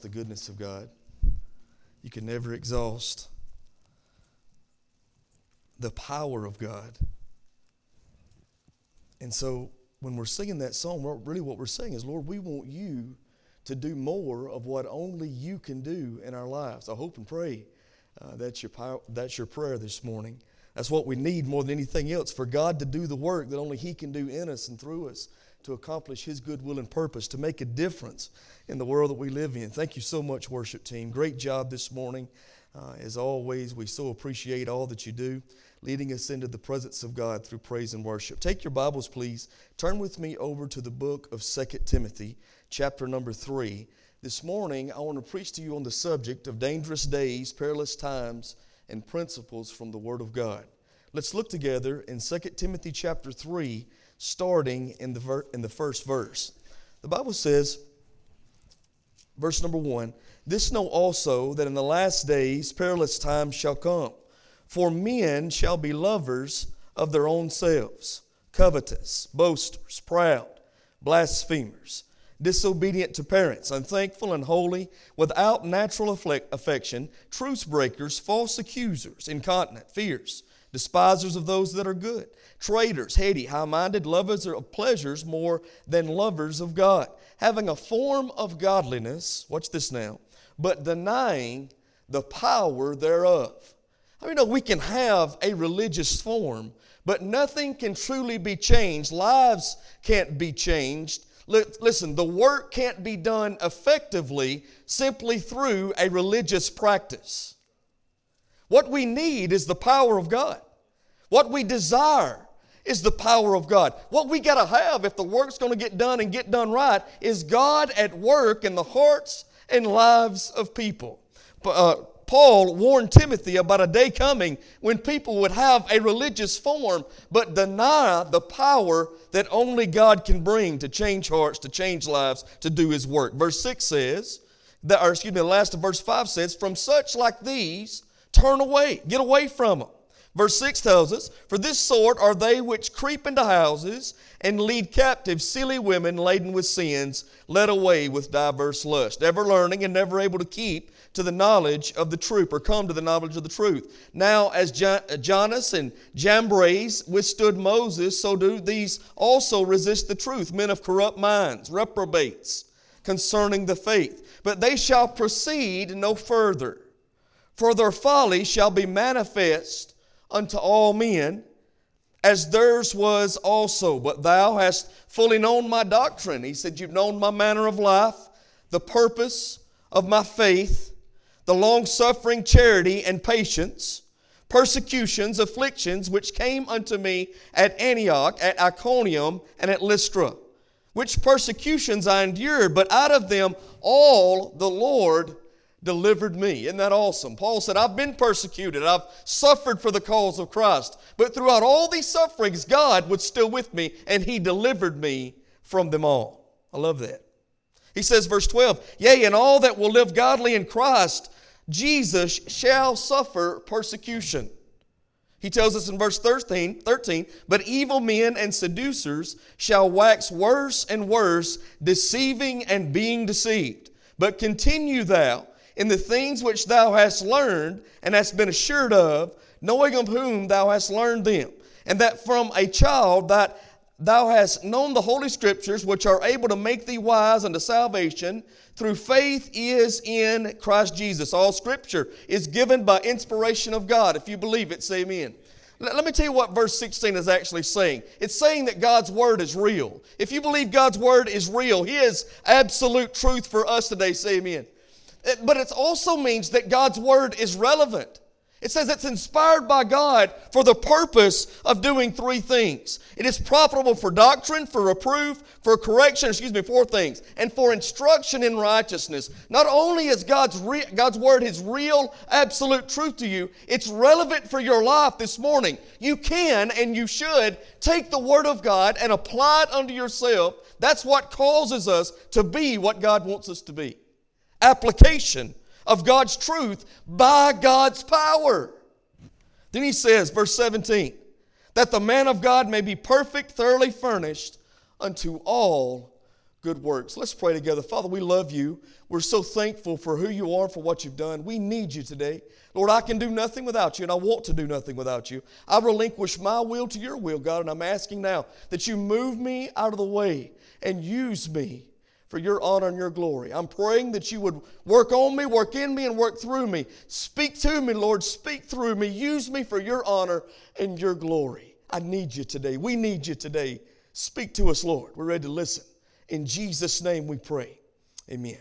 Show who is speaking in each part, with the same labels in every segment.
Speaker 1: the goodness of God. You can never exhaust the power of God. And so when we're singing that song, really what we're saying is, Lord, we want you to do more of what only you can do in our lives. I hope and pray uh, that's, your power, that's your prayer this morning. That's what we need more than anything else for God to do the work that only He can do in us and through us to accomplish His good will and purpose, to make a difference in the world that we live in. Thank you so much, worship team. Great job this morning. Uh, as always, we so appreciate all that you do, leading us into the presence of God through praise and worship. Take your Bibles, please. Turn with me over to the book of Second Timothy, chapter number 3. This morning, I want to preach to you on the subject of dangerous days, perilous times, and principles from the Word of God. Let's look together in 2 Timothy chapter 3, starting in the, ver- in the first verse. The Bible says, verse number 1 This know also that in the last days perilous times shall come, for men shall be lovers of their own selves, covetous, boasters, proud, blasphemers disobedient to parents, unthankful, and holy, without natural affection, truce breakers, false accusers, incontinent, fierce, despisers of those that are good, traitors, heady, high minded, lovers of pleasures more than lovers of God, having a form of godliness, watch this now, but denying the power thereof. I mean, we can have a religious form, but nothing can truly be changed. Lives can't be changed Listen, the work can't be done effectively simply through a religious practice. What we need is the power of God. What we desire is the power of God. What we got to have if the work's going to get done and get done right is God at work in the hearts and lives of people. Uh, Paul warned Timothy about a day coming when people would have a religious form but deny the power that only God can bring to change hearts, to change lives, to do His work. Verse 6 says, or excuse me, the last of verse 5 says, From such like these, turn away, get away from them. Verse 6 tells us, For this sort are they which creep into houses and lead captive silly women laden with sins, led away with diverse lust, ever learning and never able to keep to the knowledge of the truth, or come to the knowledge of the truth. Now, as Jannes uh, and Jambres withstood Moses, so do these also resist the truth, men of corrupt minds, reprobates concerning the faith. But they shall proceed no further, for their folly shall be manifest unto all men, as theirs was also. But thou hast fully known my doctrine. He said, You've known my manner of life, the purpose of my faith the long suffering charity and patience, persecutions, afflictions, which came unto me at Antioch, at Iconium, and at Lystra, which persecutions I endured, but out of them all the Lord delivered me. Isn't that awesome? Paul said, I've been persecuted, I've suffered for the cause of Christ, but throughout all these sufferings, God was still with me, and He delivered me from them all. I love that. He says, verse 12, Yea, and all that will live godly in Christ Jesus shall suffer persecution. He tells us in verse 13, 13, but evil men and seducers shall wax worse and worse, deceiving and being deceived. But continue thou in the things which thou hast learned and hast been assured of, knowing of whom thou hast learned them, and that from a child that thou hast known the holy scriptures, which are able to make thee wise unto salvation through faith is in Christ Jesus. All scripture is given by inspiration of God. If you believe it, say amen. Let me tell you what verse 16 is actually saying. It's saying that God's Word is real. If you believe God's Word is real, He is absolute truth for us today, say amen. But it also means that God's Word is relevant. It says it's inspired by God for the purpose of doing three things. It is profitable for doctrine, for reproof, for correction, excuse me, four things, and for instruction in righteousness. Not only is God's, re- God's word His real, absolute truth to you, it's relevant for your life this morning. You can and you should take the word of God and apply it unto yourself. That's what causes us to be what God wants us to be. Application of God's truth by God's power. Then he says, verse 17, that the man of God may be perfect, thoroughly furnished unto all good works. Let's pray together. Father, we love you. We're so thankful for who you are, for what you've done. We need you today. Lord, I can do nothing without you, and I want to do nothing without you. I relinquish my will to your will, God, and I'm asking now that you move me out of the way and use me for your honor and your glory. I'm praying that you would work on me, work in me, and work through me. Speak to me, Lord. Speak through me. Use me for your honor and your glory. I need you today. We need you today. Speak to us, Lord. We're ready to listen. In Jesus' name we pray. Amen.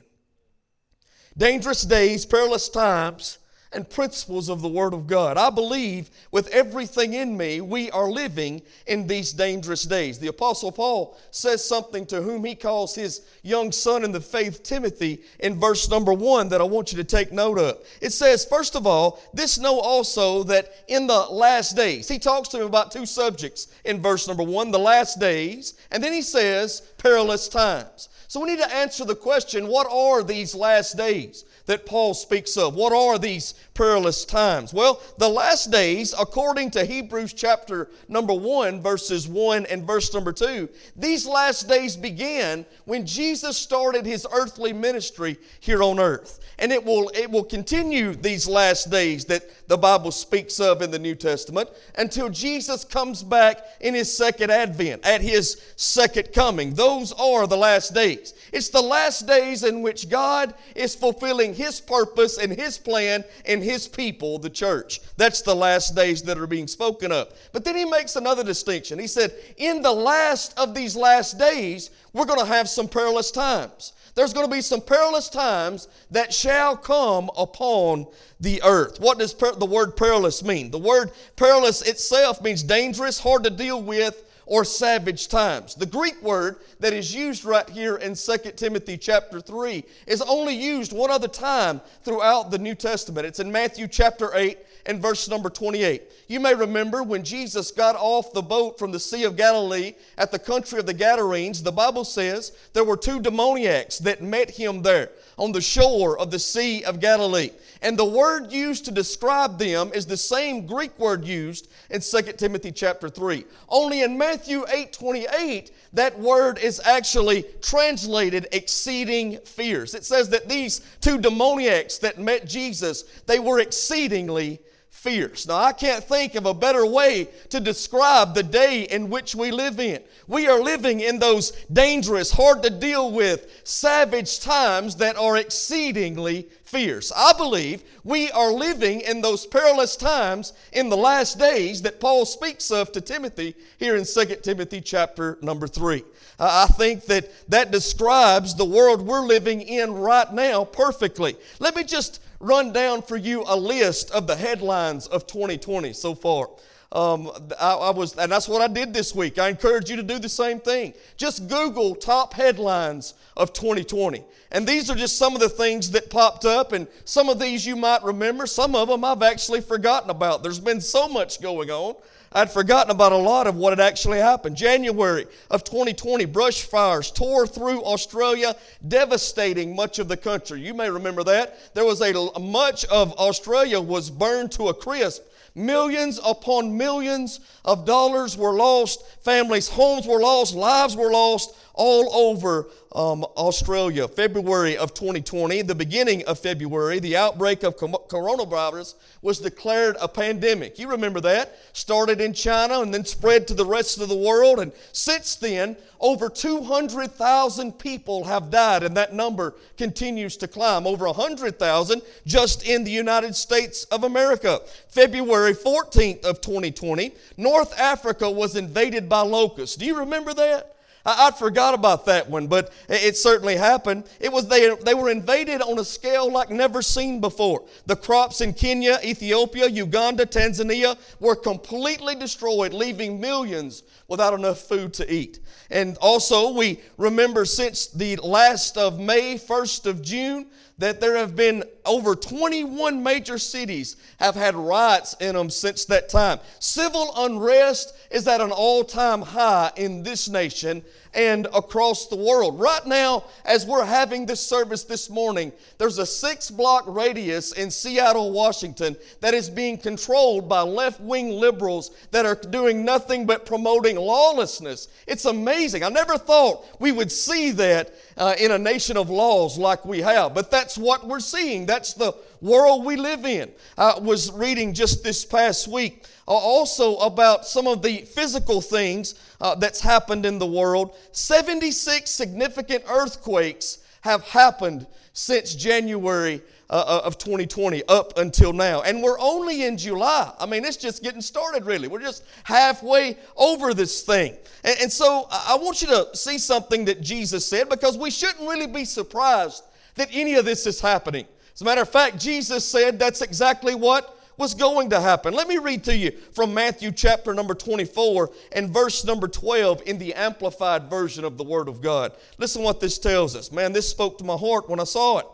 Speaker 1: Dangerous days, perilous times and principles of the Word of God. I believe with everything in me, we are living in these dangerous days. The Apostle Paul says something to whom he calls his young son in the faith, Timothy, in verse number one that I want you to take note of. It says, first of all, this know also that in the last days, he talks to him about two subjects in verse number one, the last days, and then he says, perilous times. So we need to answer the question what are these last days? That Paul speaks of. What are these perilous times? Well, the last days, according to Hebrews chapter number 1, verses 1 and verse number 2, these last days began when Jesus started his earthly ministry here on earth. And it will, it will continue these last days that the Bible speaks of in the New Testament until Jesus comes back in his second advent, at his second coming. Those are the last days. It's the last days in which God is fulfilling his purpose and His plan and His people, the church. That's the last days that are being spoken of. But then He makes another distinction. He said, In the last of these last days, we're going to have some perilous times. There's going to be some perilous times that shall come upon the earth. What does per- the word perilous mean? The word perilous itself means dangerous, hard to deal with, or savage times. The Greek word that is used right here in 2 Timothy chapter 3 is only used one other time throughout the New Testament. It's in Matthew chapter 8 and verse number 28. You may remember when Jesus got off the boat from the Sea of Galilee at the country of the Gadarenes, the Bible says there were two demoniacs that met him there on the shore of the Sea of Galilee. And the word used to describe them is the same Greek word used in 2 Timothy chapter 3. Only in Matthew 8 28, that word is actually translated exceeding fierce. It says that these two demoniacs that met Jesus, they were exceedingly fierce. Now, I can't think of a better way to describe the day in which we live in. We are living in those dangerous, hard to deal with, savage times that are exceedingly fierce. I believe we are living in those perilous times in the last days that Paul speaks of to Timothy here in 2 Timothy chapter number 3. I think that that describes the world we're living in right now perfectly. Let me just run down for you a list of the headlines of 2020 so far. Um, I, I, was, and that's what I did this week. I encourage you to do the same thing. Just Google top headlines of 2020. And these are just some of the things that popped up, and some of these you might remember. Some of them I've actually forgotten about. There's been so much going on. I'd forgotten about a lot of what had actually happened. January of 2020, brush fires tore through Australia, devastating much of the country. You may remember that. There was a much of Australia was burned to a crisp. Millions upon millions of dollars were lost. Families' homes were lost. Lives were lost all over um, Australia. February of 2020, the beginning of February, the outbreak of coronavirus was declared a pandemic. You remember that? Started in China and then spread to the rest of the world. And since then, over 200,000 people have died, and that number continues to climb. Over 100,000 just in the United States of America. February 14th of 2020, North Africa was invaded by locusts. Do you remember that? I, I forgot about that one, but it, it certainly happened. It was they, they were invaded on a scale like never seen before. The crops in Kenya, Ethiopia, Uganda, Tanzania were completely destroyed, leaving millions without enough food to eat. And also, we remember since the last of May, 1st of June, that there have been over 21 major cities have had riots in them since that time. Civil unrest is at an all-time high in this nation and across the world. Right now, as we're having this service this morning, there's a six block radius in Seattle, Washington that is being controlled by left wing liberals that are doing nothing but promoting lawlessness. It's amazing. I never thought we would see that uh, in a nation of laws like we have, but that's what we're seeing. That's the world we live in. I was reading just this past week uh, also about some of the physical things uh, that's happened in the world. 76 significant earthquakes have happened since January uh, uh of 2020 up until now. And we're only in July. I mean, it's just getting started, really. We're just halfway over this thing. And, and so I want you to see something that Jesus said because we shouldn't really be surprised that any of this is happening. As a matter of fact, Jesus said that's exactly what was going to happen. Let me read to you from Matthew chapter number 24 and verse number 12 in the amplified version of the Word of God. Listen what this tells us. Man, this spoke to my heart when I saw it.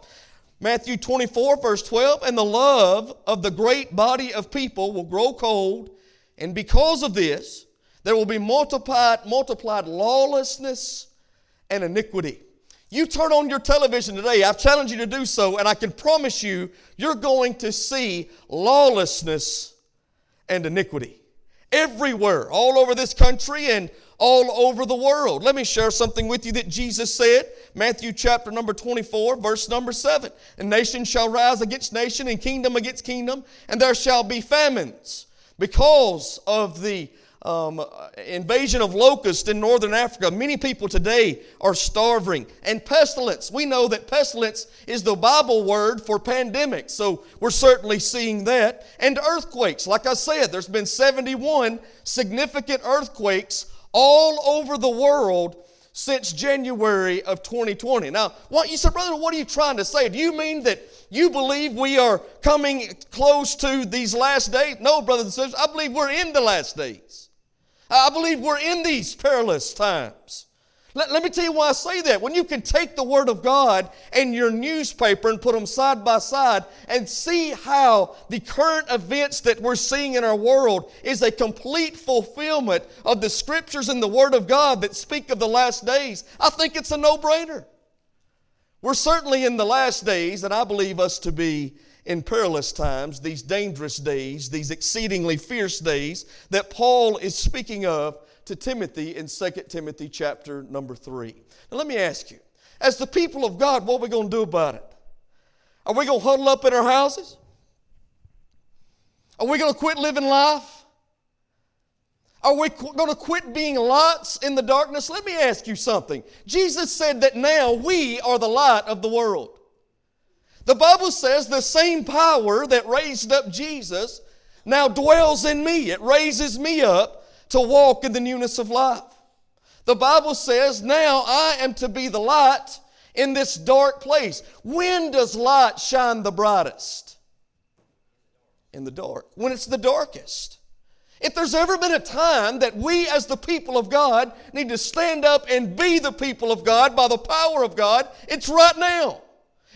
Speaker 1: Matthew 24, verse 12, and the love of the great body of people will grow cold, and because of this, there will be multiplied, multiplied lawlessness and iniquity. You turn on your television today, I've challenged you to do so, and I can promise you, you're going to see lawlessness and iniquity everywhere, all over this country and all over the world. Let me share something with you that Jesus said. Matthew chapter number 24, verse number 7. And nation shall rise against nation, and kingdom against kingdom, and there shall be famines because of the um, invasion of locusts in northern Africa. Many people today are starving. And pestilence. We know that pestilence is the Bible word for pandemic. So we're certainly seeing that. And earthquakes. Like I said, there's been 71 significant earthquakes all over the world since January of 2020. Now, what you said, brother, what are you trying to say? Do you mean that you believe we are coming close to these last days? No, brothers and sisters, I believe we're in the last days. I believe we're in these perilous times. Let, let, me tell you why I say that. When you can take the Word of God and your newspaper and put them side by side and see how the current events that we're seeing in our world is a complete fulfillment of the Scriptures and the Word of God that speak of the last days, I think it's a no brainer. We're certainly in the last days, and I believe us to be in perilous times, these dangerous days, these exceedingly fierce days that Paul is speaking of to Timothy in 2 Timothy chapter number 3. Now let me ask you, as the people of God, what are we going to do about it? Are we going to huddle up in our houses? Are we going to quit living life? Are we going to quit being lights in the darkness? Let me ask you something. Jesus said that now we are the light of the world. The Bible says the same power that raised up Jesus now dwells in me. It raises me up to walk in the newness of life. The Bible says now I am to be the light in this dark place. When does light shine the brightest? In the dark. When it's the darkest. If there's ever been a time that we, as the people of God, need to stand up and be the people of God by the power of God, it's right now.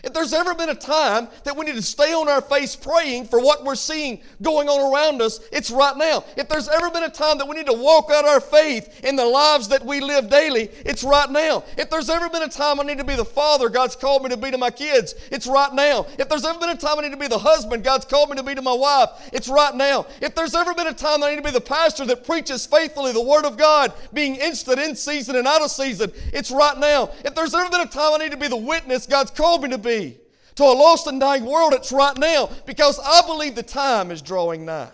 Speaker 1: If there's ever been a time that we need to stay on our face praying for what we're seeing going on around us, it's right now. If there's ever been a time that we need to walk out our faith in the lives that we live daily, it's right now. If there's ever been a time I need to be the father God's called me to be to my kids, it's right now. If there's ever been a time I need to be the husband God's called me to be to my wife, it's right now. If there's ever been a time I need to be the pastor that preaches faithfully the Word of God, being instant in season and out of season, it's right now. If there's ever been a time I need to be the witness God's called me to be, be to a lost and dying world, it's right now because I believe the time is drawing nigh.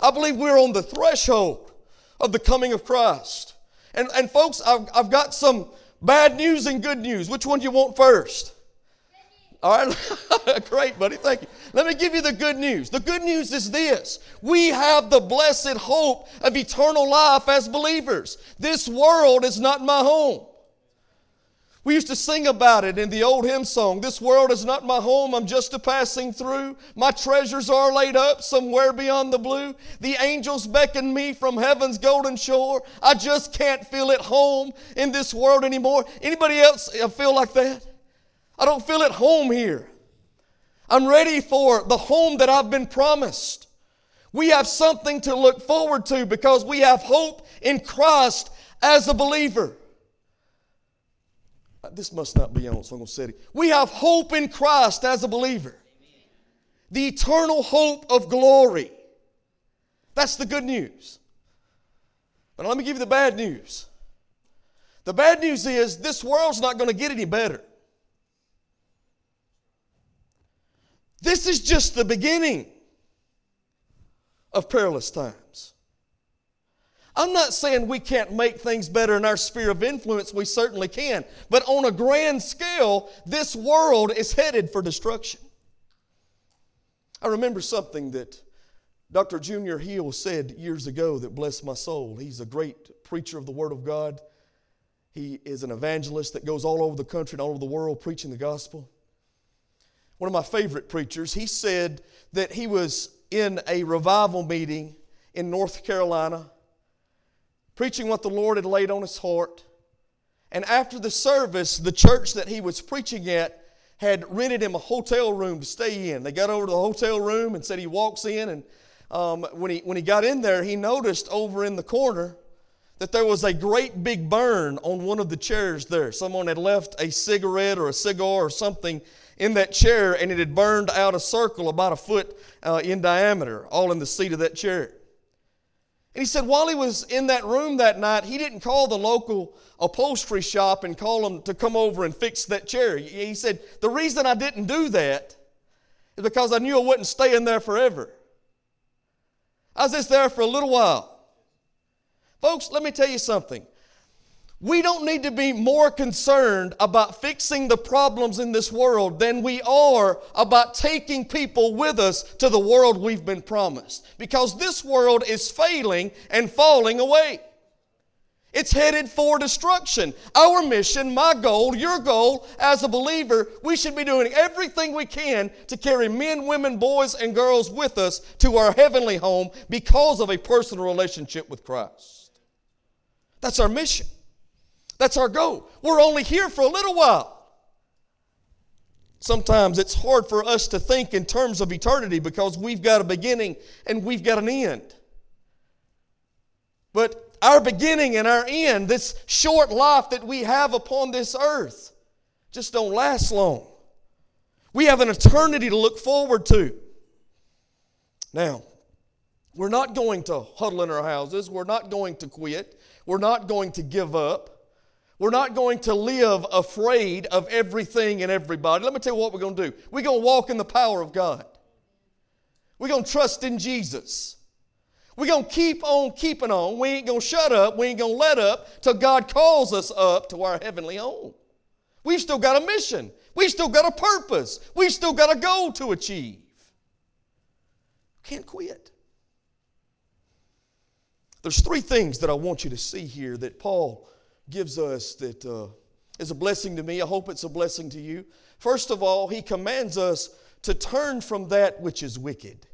Speaker 1: I believe we're on the threshold of the coming of Christ. And, and folks, I've, I've got some bad news and good news. Which one do you want first? All right, great, buddy. Thank you. Let me give you the good news. The good news is this we have the blessed hope of eternal life as believers. This world is not my home. We used to sing about it in the old hymn song. This world is not my home, I'm just a passing through. My treasures are laid up somewhere beyond the blue. The angels beckon me from heaven's golden shore. I just can't feel at home in this world anymore. Anybody else uh, feel like that? I don't feel at home here. I'm ready for the home that I've been promised. We have something to look forward to because we have hope in Christ as a believer. This must not be on, so I'm going to say it. We have hope in Christ as a believer. The eternal hope of glory. That's the good news. But let me give you the bad news. The bad news is this world's not going to get any better. This is just the beginning of perilous times. I'm not saying we can't make things better in our sphere of influence, we certainly can. But on a grand scale, this world is headed for destruction. I remember something that Dr. Junior Hill said years ago that blessed my soul. He's a great preacher of the Word of God. He is an evangelist that goes all over the country and all over the world preaching the gospel. One of my favorite preachers, he said that he was in a revival meeting in North Carolina preaching what the Lord had laid on his heart. And after the service, the church that he was preaching at had rented him a hotel room to stay in. They got over to the hotel room and said he walks in, and um, when, he, when he got in there, he noticed over in the corner that there was a great big burn on one of the chairs there. Someone had left a cigarette or a cigar or something in that chair, and it had burned out a circle about a foot uh, in diameter, all in the seat of that chair. And he said while he was in that room that night, he didn't call the local upholstery shop and call them to come over and fix that chair. He said, The reason I didn't do that is because I knew I wouldn't stay in there forever. I was just there for a little while. Folks, let me tell you something. We don't need to be more concerned about fixing the problems in this world than we are about taking people with us to the world we've been promised. Because this world is failing and falling away. It's headed for destruction. Our mission, my goal, your goal as a believer, we should be doing everything we can to carry men, women, boys, and girls with us to our heavenly home because of a personal relationship with Christ. That's our mission. That's our goal. We're only here for a little while. Sometimes it's hard for us to think in terms of eternity because we've got a beginning and we've got an end. But our beginning and our end, this short life that we have upon this earth, just don't last long. We have an eternity to look forward to. Now, we're not going to huddle in our houses. We're not going to quit. We're not going to give up. We're not going to live afraid of everything and everybody. Let me tell you what we're going to do. We're going to walk in the power of God. We're going to trust in Jesus. We're going to keep on keeping on. We ain't going to shut up. We ain't going to let up till God calls us up to our heavenly home. We've still got a mission. We've still got a purpose. We've still got a goal to achieve. Can't quit. There's three things that I want you to see here that Paul gives us that uh, is a blessing to me. I hope it's a blessing to you. First of all, he commands us to turn from that which is wicked.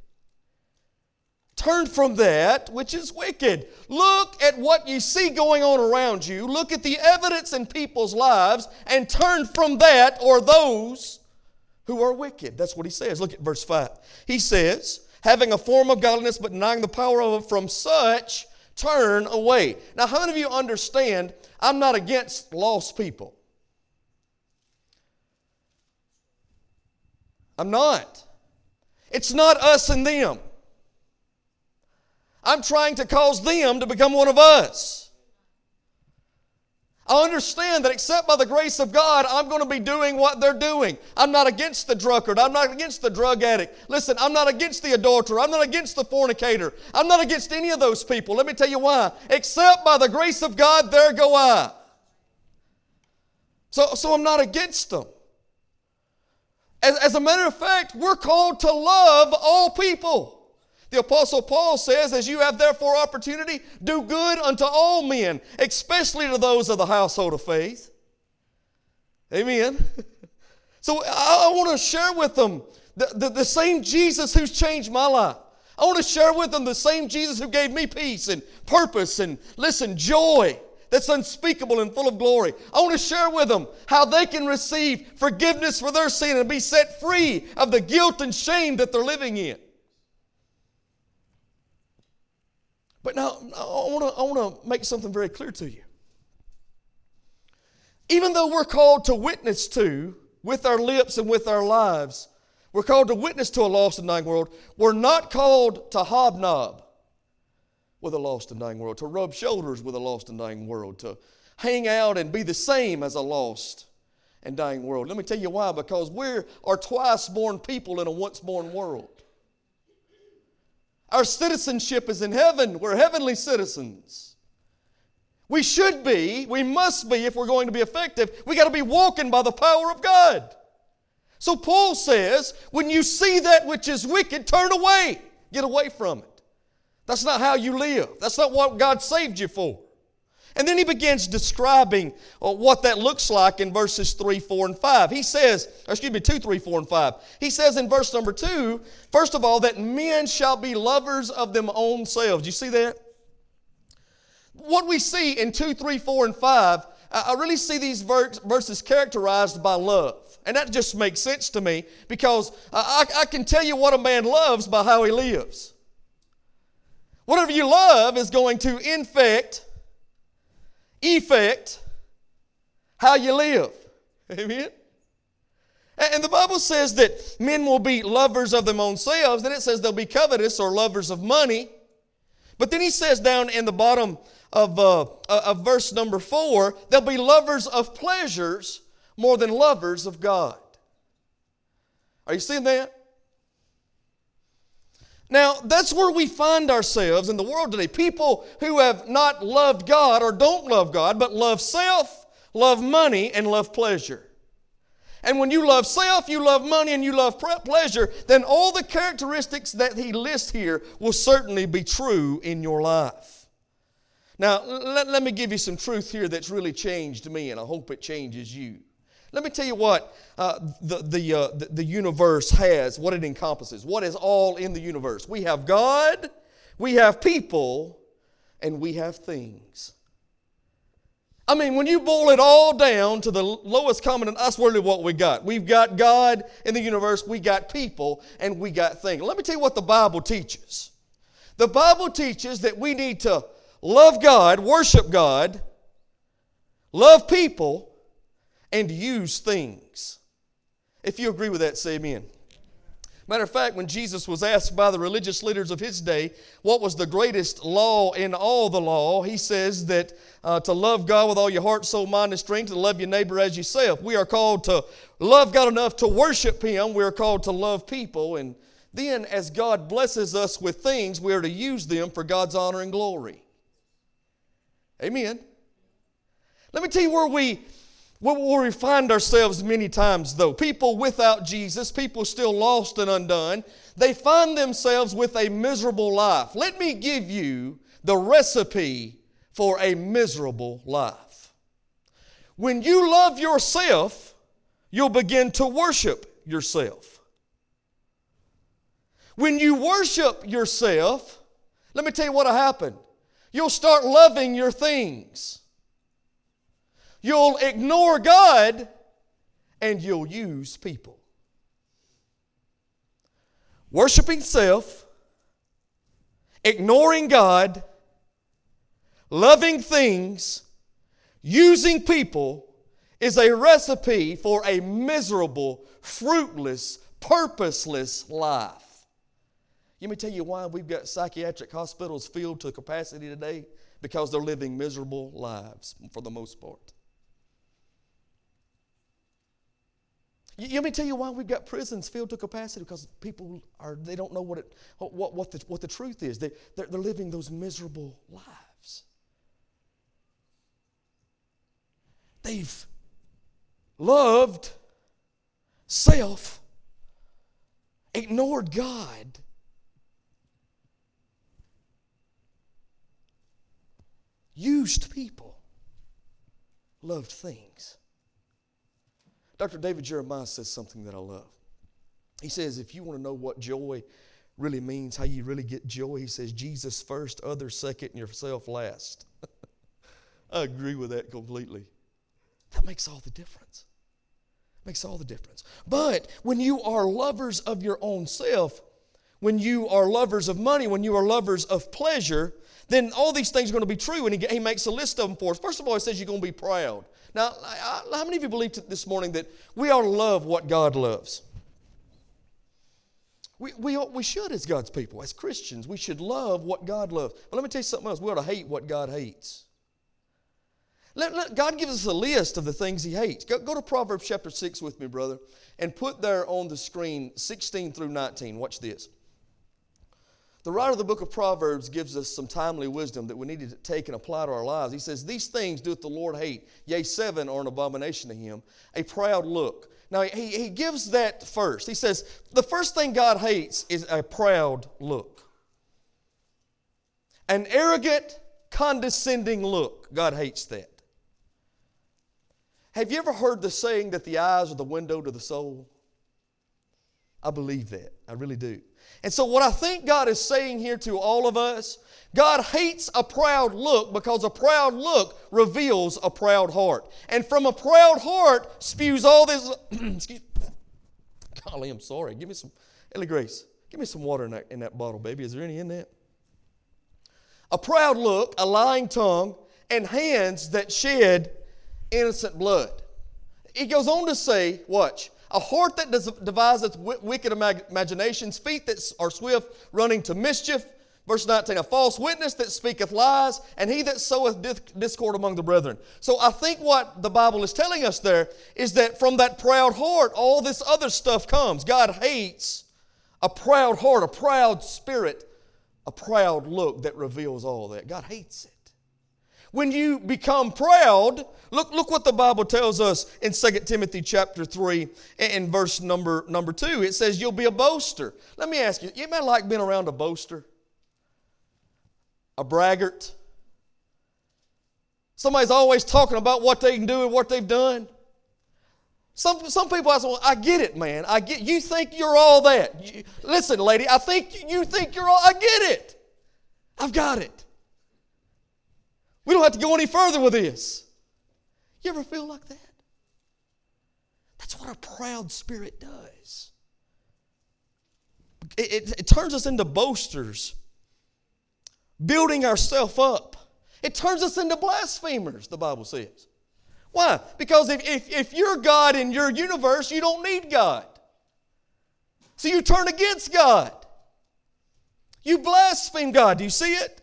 Speaker 1: Turn from that which is wicked. Look at what you see going on around you. Look at the evidence in people's lives and turn from that or those who are wicked. That's what he says. Look at verse 5. He says, having a form of godliness but denying the power of it, from such turn away. Now, how many of you understand I'm not against lost people? I'm not. It's not us and them. I'm trying to cause them to become one of us. I understand that except by the grace of God, I'm going to be doing what they're doing. I'm not against the drunkard. I'm not against the drug addict. Listen, I'm not against the adulterer. I'm not against the fornicator. I'm not against any of those people. Let me tell you why. Except by the grace of God, there go I. So, so I'm not against them. As, as a matter of fact, we're called to love all people. The Apostle Paul says, As you have therefore opportunity, do good unto all men, especially to those of the household of faith. Amen. So I, I want to share with them the, the, the same Jesus who's changed my life. I want to share with them the same Jesus who gave me peace and purpose and, listen, joy that's unspeakable and full of glory. I want to share with them how they can receive forgiveness for their sin and be set free of the guilt and shame that they're living in. But now, I want to make something very clear to you. even though we're called to witness to with our lips and with our lives, we're called to witness to a lost and dying world. We're not called to hobnob with a lost and dying world, to rub shoulders with a lost and dying world, to hang out and be the same as a lost and dying world. Let me tell you why because we are twice born people in a once born world. Our citizenship is in heaven, we're heavenly citizens. We should be, we must be, if we're going to be effective, we got to be walking by the power of God. So Paul says, when you see that which is wicked, turn away, get away from it. That's not how you live, that's not what God saved you for. And then he begins describing uh, what that looks like in verses 3, 4, and 5. He says, excuse me, 2, 3, 4, and 5. He says in verse number 2, first of all, that men shall be lovers of them own selves. You see that? what we see in 2, 3, 4, and 5, I really see these verses characterized by love. And that just makes sense to me because I, I can tell you what a man loves by how he lives. Whatever you love is going to infect, effect how you live. Amen? And the Bible says that men will be lovers of their own selves. Then it says they'll be covetous or lovers of money. But then he says down in the bottom of, uh, uh, of verse number four, they'll be lovers of pleasures more than lovers of God. Are you seeing that? Now, that's where we find ourselves in the world today. People who have not loved God or don't love God, but love self, love money, and love pleasure. And when you love self, you love money, and you love pleasure, then all the characteristics that he lists here will certainly be true in your life. Now, let, let me give you some truth here that's really changed me, and I hope it changes you. Let me tell you what uh, the, the, uh, the, universe has, what it encompasses, what is all in the universe. We have God, we have people, and we have things. I mean, when you boil it all down to the lowest common, that's really what we got. We've got God in the universe, we got people, and we got things. Let me tell you what the Bible teaches. The Bible teaches that we need to love God, worship God, love people, and use things. If you agree with that, say amen. Matter of fact, when Jesus was asked by the religious leaders of his day what was the greatest law in all the law, he says that uh, to love God with all your heart, soul, mind, and strength, and love your neighbor as yourself. We are called to love God enough to worship Him. We are called to love people. And then, as God blesses us with things, we are to use them for God's honor and glory. Amen. Let me tell you where we where we find ourselves many times though. People without Jesus, people still lost and undone, they find themselves with a miserable life. Let me give you the recipe for a miserable life. When you love yourself, you'll begin to worship yourself. When you worship yourself, let me tell you what'll happen. You'll start loving your things. You'll ignore God and you'll use people. Worshiping self, ignoring God, loving things, using people is a recipe for a miserable, fruitless, purposeless life. Let me tell you why we've got psychiatric hospitals filled to capacity today because they're living miserable lives for the most part. Let me tell you why we've got prisons filled to capacity because people are they don't know what it what, what the what the truth is. They they're, they're living those miserable lives. They've loved self, ignored God, used people, loved things. Dr. David Jeremiah says something that I love. He says, if you want to know what joy really means, how you really get joy, he says, Jesus first, others second, and yourself last. I agree with that completely. That makes all the difference. Makes all the difference. But when you are lovers of your own self, when you are lovers of money, when you are lovers of pleasure, then all these things are going to be true. And he, he makes a list of them for us. First of all, he says you're going to be proud. Now, how many of you believe this morning that we ought to love what God loves? We, we, we should, as God's people, as Christians, we should love what God loves. But let me tell you something else. We ought to hate what God hates. Let, let, God gives us a list of the things He hates. Go, go to Proverbs chapter 6 with me, brother, and put there on the screen 16 through 19. Watch this. The writer of the book of Proverbs gives us some timely wisdom that we need to take and apply to our lives. He says, These things doeth the Lord hate, yea, seven are an abomination to him, a proud look. Now, he, he gives that first. He says, The first thing God hates is a proud look. An arrogant, condescending look. God hates that. Have you ever heard the saying that the eyes are the window to the soul? I believe that. I really do. And so, what I think God is saying here to all of us, God hates a proud look because a proud look reveals a proud heart. And from a proud heart spews all this. excuse Golly, I'm sorry. Give me some, Ellie Grace, give me some water in that, in that bottle, baby. Is there any in that? A proud look, a lying tongue, and hands that shed innocent blood. He goes on to say, watch, a heart that deviseth wicked imaginations, feet that are swift running to mischief. Verse 19, a false witness that speaketh lies, and he that soweth discord among the brethren. So I think what the Bible is telling us there is that from that proud heart, all this other stuff comes. God hates a proud heart, a proud spirit, a proud look that reveals all that. God hates it. When you become proud, look, look what the Bible tells us in 2 Timothy chapter 3 and verse number, number 2. It says, You'll be a boaster. Let me ask you, you ever like being around a boaster? A braggart? Somebody's always talking about what they can do and what they've done. Some, some people ask, well, I get it, man. I get you think you're all that. You, listen, lady, I think you think you're all I get it. I've got it. We don't have to go any further with this. You ever feel like that? That's what a proud spirit does. It, it, it turns us into boasters, building ourselves up. It turns us into blasphemers, the Bible says. Why? Because if, if, if you're God in your universe, you don't need God. So you turn against God. You blaspheme God. Do you see it?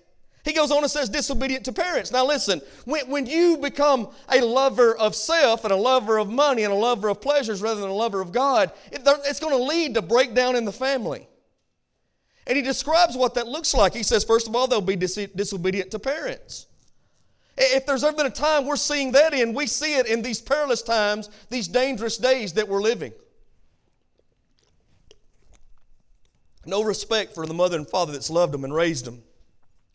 Speaker 1: He goes on and says, disobedient to parents. Now, listen, when, when you become a lover of self and a lover of money and a lover of pleasures rather than a lover of God, it, it's going to lead to breakdown in the family. And he describes what that looks like. He says, first of all, they'll be dis- disobedient to parents. If there's ever been a time we're seeing that in, we see it in these perilous times, these dangerous days that we're living. No respect for the mother and father that's loved them and raised them.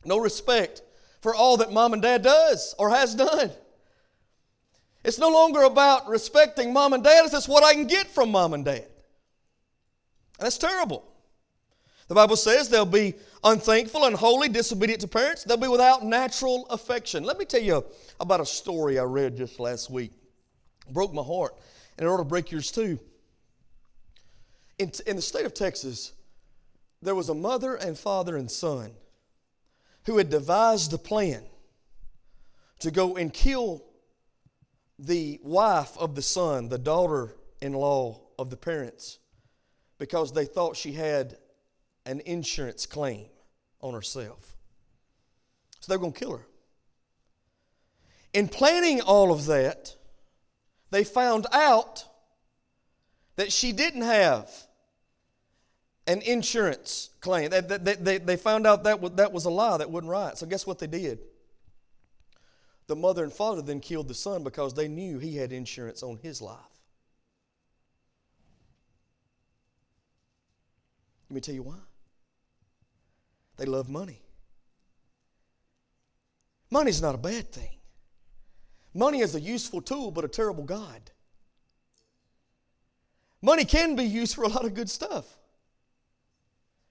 Speaker 1: No respect for all that mom and dad does or has done. It's no longer about respecting mom and dad, it's just what I can get from mom and dad. And that's terrible. The Bible says they'll be unthankful, unholy, disobedient to parents. They'll be without natural affection. Let me tell you about a story I read just last week. It broke my heart, and it ought to break yours too. In, in the state of Texas, there was a mother and father and son who had devised the plan to go and kill the wife of the son, the daughter in law of the parents, because they thought she had an insurance claim on herself. So they're going to kill her. In planning all of that, they found out that she didn't have an insurance claim. They, they, they, they found out that, that was a lie, that wasn't right. So, guess what they did? The mother and father then killed the son because they knew he had insurance on his life. Let me tell you why. They love money. Money's not a bad thing. Money is a useful tool, but a terrible God. Money can be used for a lot of good stuff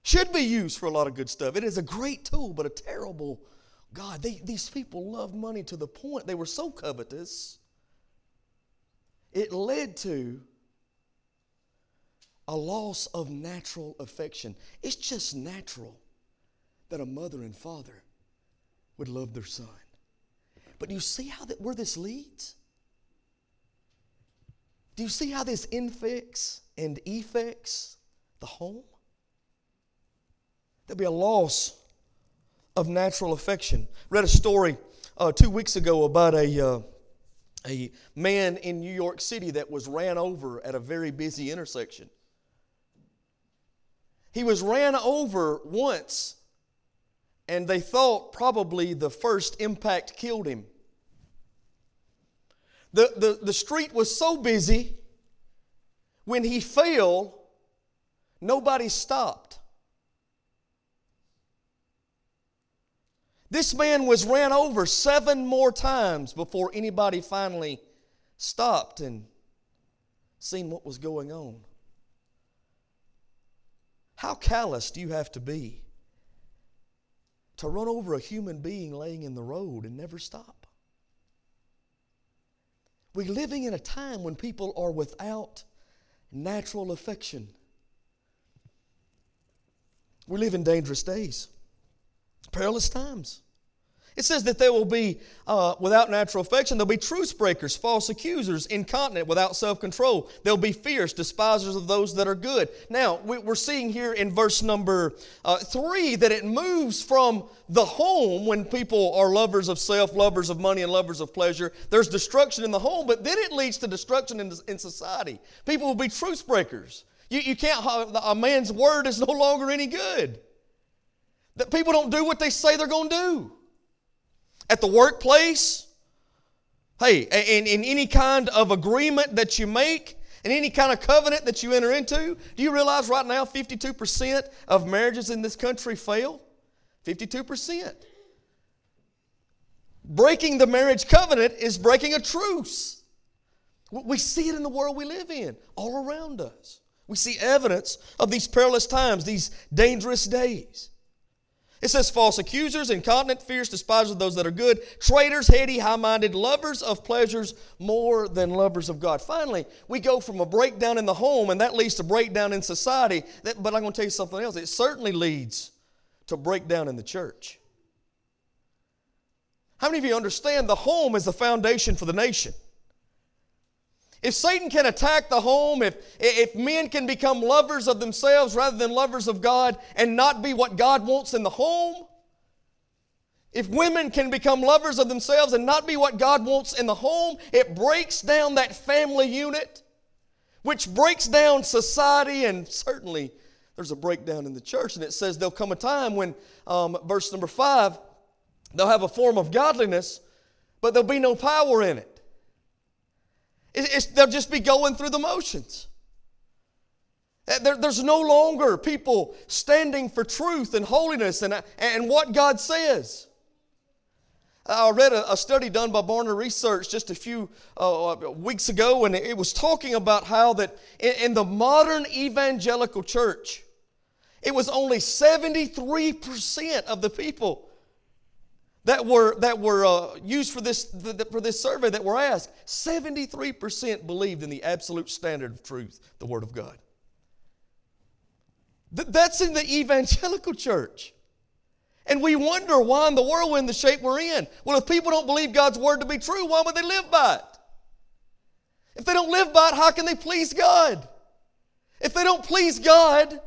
Speaker 1: should be used for a lot of good stuff. It is a great tool, but a terrible God. They, these people loved money to the point they were so covetous, it led to a loss of natural affection. It's just natural that a mother and father would love their son. But do you see how that where this leads? Do you see how this infects and effects the home? There'll be a loss of natural affection. Read a story uh, two weeks ago about a, uh, a man in New York City that was ran over at a very busy intersection. He was ran over once, and they thought probably the first impact killed him. The, the, the street was so busy, when he fell, nobody stopped. This man was ran over seven more times before anybody finally stopped and seen what was going on. How callous do you have to be to run over a human being laying in the road and never stop? We're living in a time when people are without natural affection. We live in dangerous days perilous times. It says that there will be, uh, without natural affection, there'll be truce breakers, false accusers, incontinent, without self control. They'll be fierce, despisers of those that are good. Now, we're seeing here in verse number uh, three that it moves from the home when people are lovers of self, lovers of money, and lovers of pleasure. There's destruction in the home, but then it leads to destruction in, in society. People will be truce breakers. You, you can't, a man's word is no longer any good. That people don't do what they say they're going to do. At the workplace, hey, in, in any kind of agreement that you make, in any kind of covenant that you enter into, do you realize right now 52% of marriages in this country fail? 52%. Breaking the marriage covenant is breaking a truce. We see it in the world we live in, all around us. We see evidence of these perilous times, these dangerous days. It says false accusers, incontinent, fierce, despisers of those that are good, traitors, heady, high minded, lovers of pleasures more than lovers of God. Finally, we go from a breakdown in the home, and that leads to breakdown in society. That, but I'm going to tell you something else. It certainly leads to breakdown in the church. How many of you understand the home is the foundation for the nation? If Satan can attack the home, if, if men can become lovers of themselves rather than lovers of God and not be what God wants in the home, if women can become lovers of themselves and not be what God wants in the home, it breaks down that family unit, which breaks down society, and certainly there's a breakdown in the church. And it says there'll come a time when, um, verse number five, they'll have a form of godliness, but there'll be no power in it. It's, they'll just be going through the motions. Uh, there, there's no longer people standing for truth and holiness and, and what God says. I read a, a study done by Barna Research just a few uh, weeks ago, and it was talking about how that in, in the modern evangelical church, it was only 73% of the people that were, that were uh, used for this, for this survey that were asked, 73% believed in the absolute standard of truth, the Word of God. Th- that's in the evangelical church. And we wonder why in the world we're in the shape we're in. Well, if people don't believe God's Word to be true, why would they live by it? If they don't live by it, how can they please God? If they don't please God,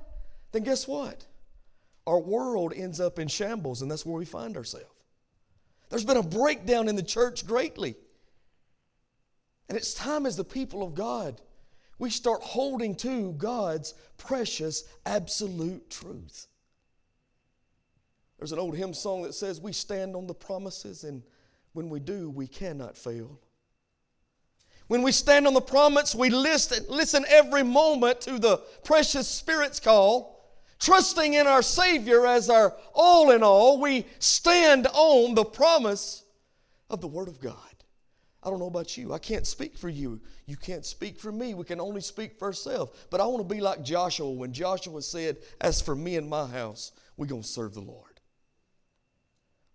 Speaker 1: then guess what? Our world ends up in shambles, and that's where we find ourselves. There's been a breakdown in the church greatly. And it's time as the people of God, we start holding to God's precious, absolute truth. There's an old hymn song that says, We stand on the promises, and when we do, we cannot fail. When we stand on the promise, we listen, listen every moment to the precious Spirit's call trusting in our Savior as our all in all, we stand on the promise of the Word of God. I don't know about you. I can't speak for you. You can't speak for me. We can only speak for ourselves. But I want to be like Joshua when Joshua said, As for me and my house, we're going to serve the Lord.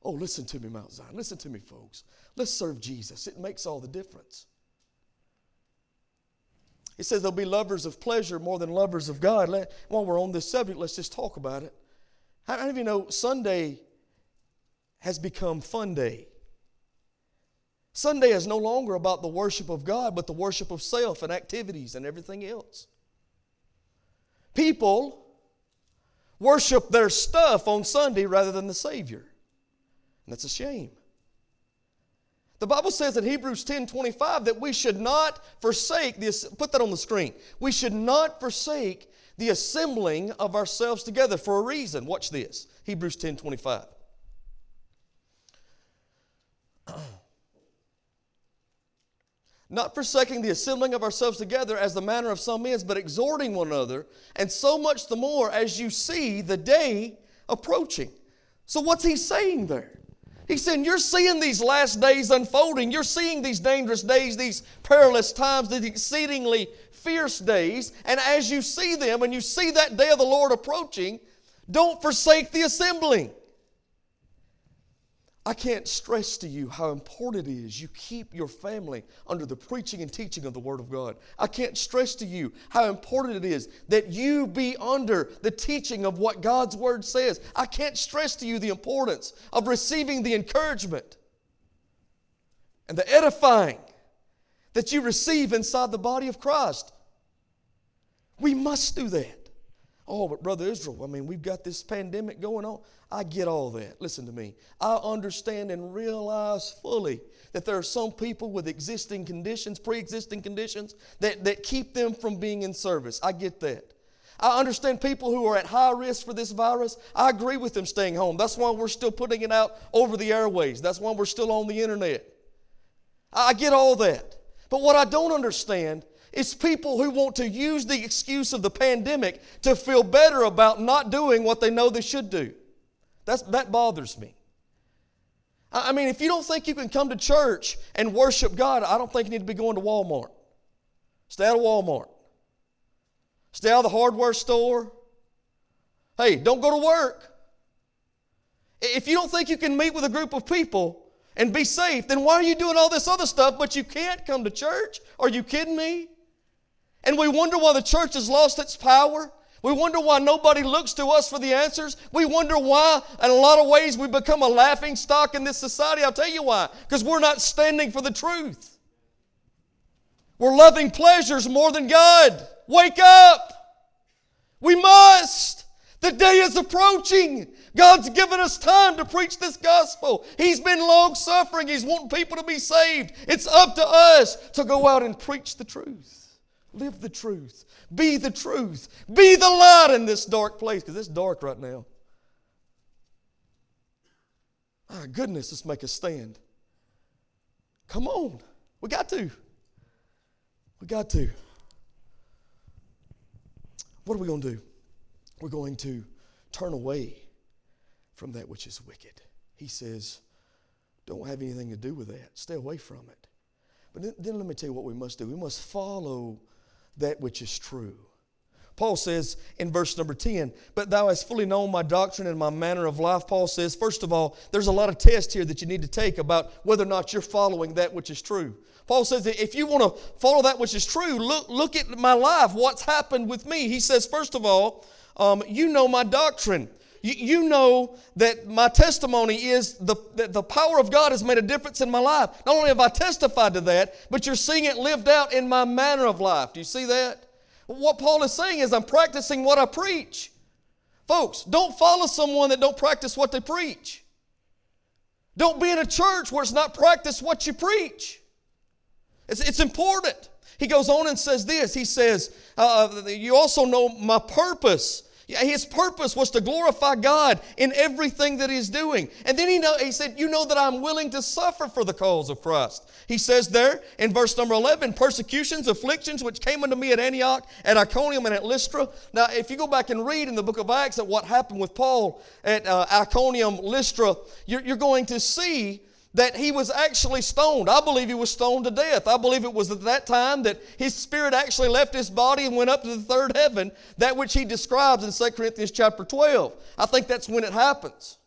Speaker 1: Oh, listen to me, Mount Zion. Listen to me, folks. Let's serve Jesus. It makes all the difference. It says they'll be lovers of pleasure more than lovers of God. Let, while we're on this subject, let's just talk about it. How many of you know Sunday has become fun day? Sunday is no longer about the worship of God, but the worship of self and activities and everything else. People worship their stuff on Sunday rather than the Savior. And that's a shame. The Bible says in Hebrews 10 25 that we should not forsake this, put that on the screen. We should not forsake the assembling of ourselves together for a reason. Watch this Hebrews 10 25. not forsaking the assembling of ourselves together as the manner of some is, but exhorting one another, and so much the more as you see the day approaching. So, what's he saying there? He's saying, You're seeing these last days unfolding. You're seeing these dangerous days, these perilous times, these exceedingly fierce days. And as you see them and you see that day of the Lord approaching, don't forsake the assembling. I can't stress to you how important it is you keep your family under the preaching and teaching of the Word of God. I can't stress to you how important it is that you be under the teaching of what God's Word says. I can't stress to you the importance of receiving the encouragement and the edifying that you receive inside the body of Christ. We must do that. Oh, but Brother Israel, I mean, we've got this pandemic going on. I get all that. Listen to me. I understand and realize fully that there are some people with existing conditions, pre existing conditions, that, that keep them from being in service. I get that. I understand people who are at high risk for this virus. I agree with them staying home. That's why we're still putting it out over the airways. That's why we're still on the internet. I get all that. But what I don't understand is people who want to use the excuse of the pandemic to feel better about not doing what they know they should do. That's, that bothers me. I mean, if you don't think you can come to church and worship God, I don't think you need to be going to Walmart. Stay out of Walmart. Stay out of the hardware store. Hey, don't go to work. If you don't think you can meet with a group of people and be safe, then why are you doing all this other stuff but you can't come to church? Are you kidding me? And we wonder why the church has lost its power. We wonder why nobody looks to us for the answers. We wonder why, in a lot of ways, we become a laughing stock in this society. I'll tell you why. Because we're not standing for the truth. We're loving pleasures more than God. Wake up! We must! The day is approaching. God's given us time to preach this gospel. He's been long suffering. He's wanting people to be saved. It's up to us to go out and preach the truth. Live the truth. Be the truth. Be the light in this dark place because it's dark right now. My goodness, let's make a stand. Come on. We got to. We got to. What are we going to do? We're going to turn away from that which is wicked. He says, don't have anything to do with that. Stay away from it. But then, then let me tell you what we must do. We must follow that which is true. Paul says in verse number 10, But thou hast fully known my doctrine and my manner of life. Paul says, first of all, there's a lot of tests here that you need to take about whether or not you're following that which is true. Paul says that if you want to follow that which is true, look, look at my life, what's happened with me. He says, first of all, um, you know my doctrine. You, know that my testimony is the, that the power of God has made a difference in my life. Not only have I testified to that, but you're seeing it lived out in my manner of life. Do you see that? What Paul is saying is, I'm practicing what I preach. Folks, don't follow someone that don't practice what they preach. Don't be in a church where it's not practice what you preach. It's, it's important. He goes on and says this. He says, uh, You also know my purpose his purpose was to glorify God in everything that he's doing. And then he, know, he said, You know that I'm willing to suffer for the cause of Christ. He says there in verse number 11, persecutions, afflictions, which came unto me at Antioch, at Iconium, and at Lystra. Now, if you go back and read in the book of Acts at what happened with Paul at uh, Iconium, Lystra, you're, you're going to see that he was actually stoned. I believe he was stoned to death. I believe it was at that time that his spirit actually left his body and went up to the third heaven, that which he describes in 2 Corinthians chapter 12. I think that's when it happens.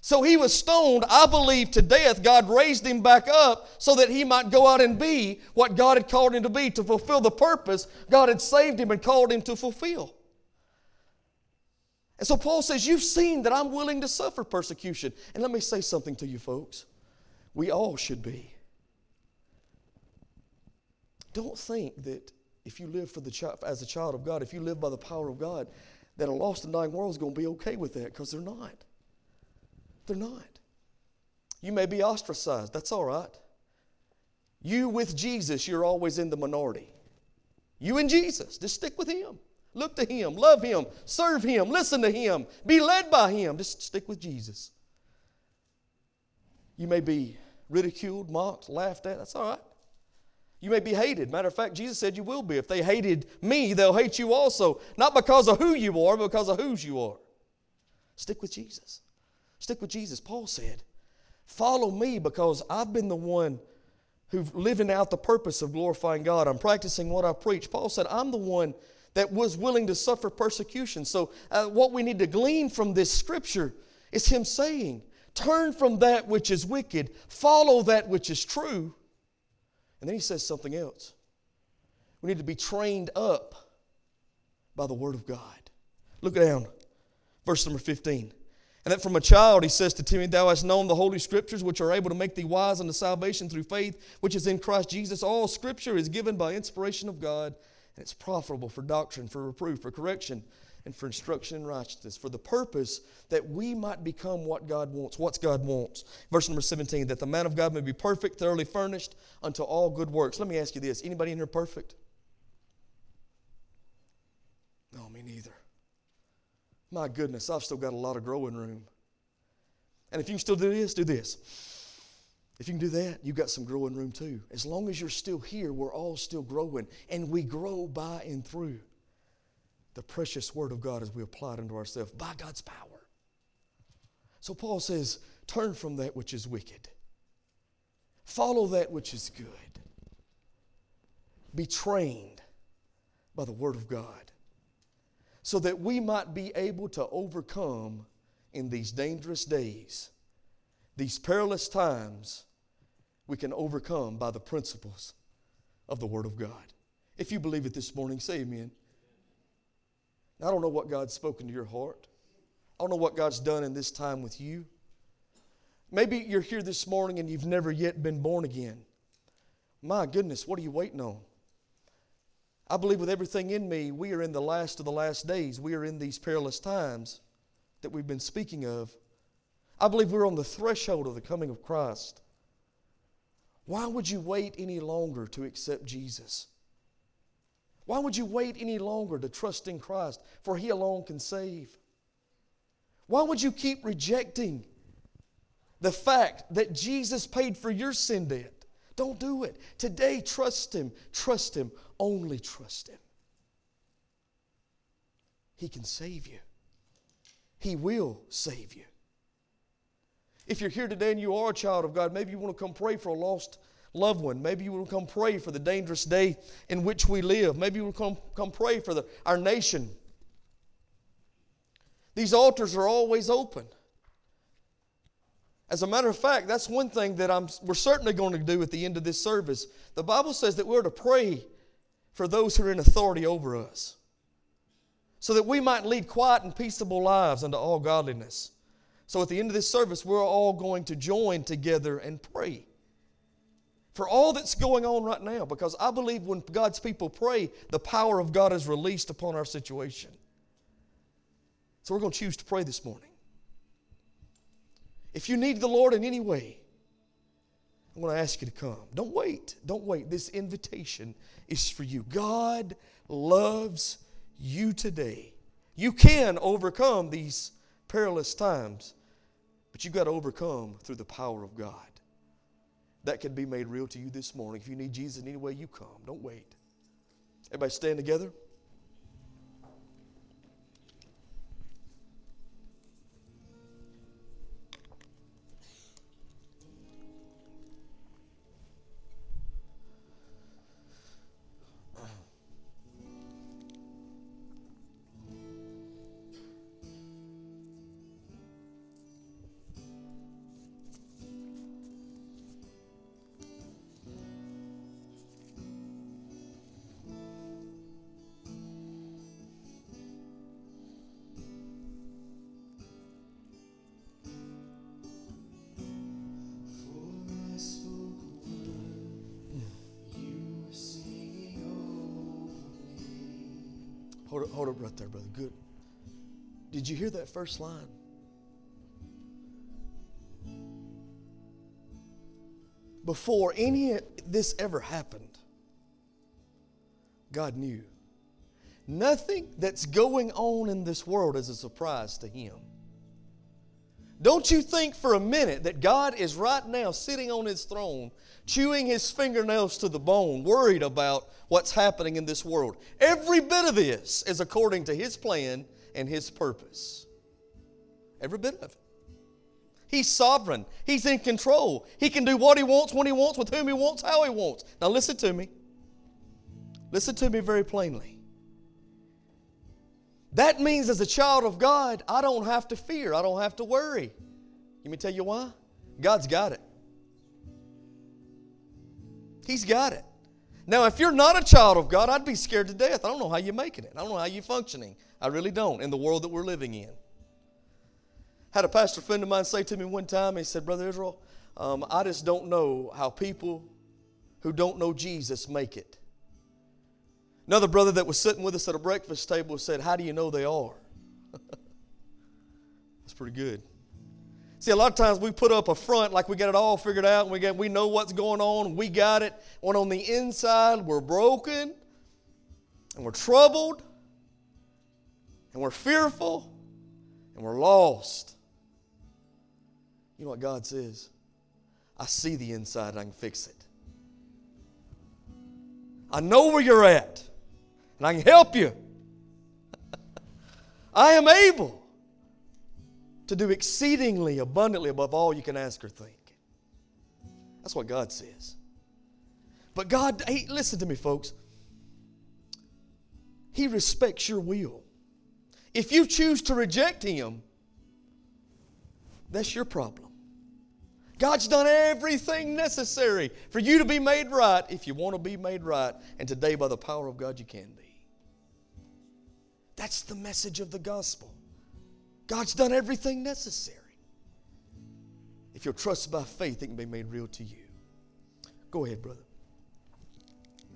Speaker 1: So he was stoned, I believe, to death. God raised him back up so that he might go out and be what God had called him to be, to fulfill the purpose God had saved him and called him to fulfill. And so Paul says, You've seen that I'm willing to suffer persecution. And let me say something to you, folks. We all should be. Don't think that if you live for the as a child of God, if you live by the power of God, that a lost and dying world is going to be okay with that because they're not. They're not. You may be ostracized. That's all right. You with Jesus, you're always in the minority. You and Jesus, just stick with Him. Look to Him, love Him, serve Him, listen to Him, be led by Him. Just stick with Jesus. You may be ridiculed, mocked, laughed at. That's all right. You may be hated. Matter of fact, Jesus said you will be. If they hated me, they'll hate you also. Not because of who you are, but because of whose you are. Stick with Jesus. Stick with Jesus. Paul said, Follow me because I've been the one who's living out the purpose of glorifying God. I'm practicing what I preach. Paul said, I'm the one that was willing to suffer persecution. So, uh, what we need to glean from this scripture is him saying, Turn from that which is wicked, follow that which is true. And then he says something else. We need to be trained up by the Word of God. Look down, verse number 15. And that from a child, he says to Timothy, Thou hast known the Holy Scriptures, which are able to make thee wise unto salvation through faith, which is in Christ Jesus. All Scripture is given by inspiration of God, and it's profitable for doctrine, for reproof, for correction, and for instruction in righteousness, for the purpose that we might become what God wants. What's God wants? Verse number 17, that the man of God may be perfect, thoroughly furnished unto all good works. Let me ask you this anybody in here perfect? No, me neither. My goodness, I've still got a lot of growing room. And if you can still do this, do this. If you can do that, you've got some growing room too. As long as you're still here, we're all still growing, and we grow by and through the precious Word of God as we apply it unto ourselves by God's power. So Paul says, Turn from that which is wicked, follow that which is good, be trained by the Word of God so that we might be able to overcome in these dangerous days, these perilous times, we can overcome by the principles of the Word of God. If you believe it this morning, say amen. I don't know what God's spoken to your heart. I don't know what God's done in this time with you. Maybe you're here this morning and you've never yet been born again. My goodness, what are you waiting on? I believe with everything in me, we are in the last of the last days. We are in these perilous times that we've been speaking of. I believe we're on the threshold of the coming of Christ. Why would you wait any longer to accept Jesus? Why would you wait any longer to trust in Christ? For He alone can save. Why would you keep rejecting the fact that Jesus paid for your sin debt? Don't do it. Today, trust Him. Trust Him. Only trust Him. He can save you, He will save you. If you're here today and you are a child of God, maybe you want to come pray for a lost loved one. Maybe you will come pray for the dangerous day in which we live. Maybe you will come, come pray for the, our nation. These altars are always open. As a matter of fact, that's one thing that I'm, we're certainly going to do at the end of this service. The Bible says that we're to pray for those who are in authority over us so that we might lead quiet and peaceable lives unto all godliness. So at the end of this service, we're all going to join together and pray for all that's going on right now because I believe when God's people pray, the power of God is released upon our situation. So we're going to choose to pray this morning. If you need the Lord in any way, I want to ask you to come. Don't wait. Don't wait. This invitation is for you. God loves you today. You can overcome these perilous times, but you've got to overcome through the power of God. That can be made real to you this morning. If you need Jesus in any way, you come. Don't wait. Everybody stand together. Hold up, hold right there, brother. Good. Did you hear that first line? Before any of this ever happened, God knew. Nothing that's going on in this world is a surprise to Him. Don't you think for a minute that God is right now sitting on His throne, chewing His fingernails to the bone, worried about what's happening in this world. Every bit of this is according to His plan and His purpose. Every bit of it. He's sovereign. He's in control. He can do what He wants, when He wants, with whom He wants, how He wants. Now, listen to me. Listen to me very plainly. That means, as a child of God, I don't have to fear. I don't have to worry. Let me tell you why. God's got it. He's got it. Now, if you're not a child of God, I'd be scared to death. I don't know how you're making it. I don't know how you're functioning. I really don't in the world that we're living in. Had a pastor friend of mine say to me one time, he said, Brother Israel, um, I just don't know how people who don't know Jesus make it. Another brother that was sitting with us at a breakfast table said, How do you know they are? That's pretty good. See, a lot of times we put up a front like we got it all figured out and we, get, we know what's going on, we got it. When on the inside, we're broken and we're troubled and we're fearful and we're lost. You know what God says? I see the inside and I can fix it. I know where you're at and I can help you. I am able to do exceedingly abundantly above all you can ask or think. That's what God says. But God, hey, listen to me, folks. He respects your will. If you choose to reject Him, that's your problem. God's done everything necessary for you to be made right if you want to be made right. And today, by the power of God, you can be. That's the message of the gospel. God's done everything necessary. If you'll trust by faith, it can be made real to you. Go ahead, brother.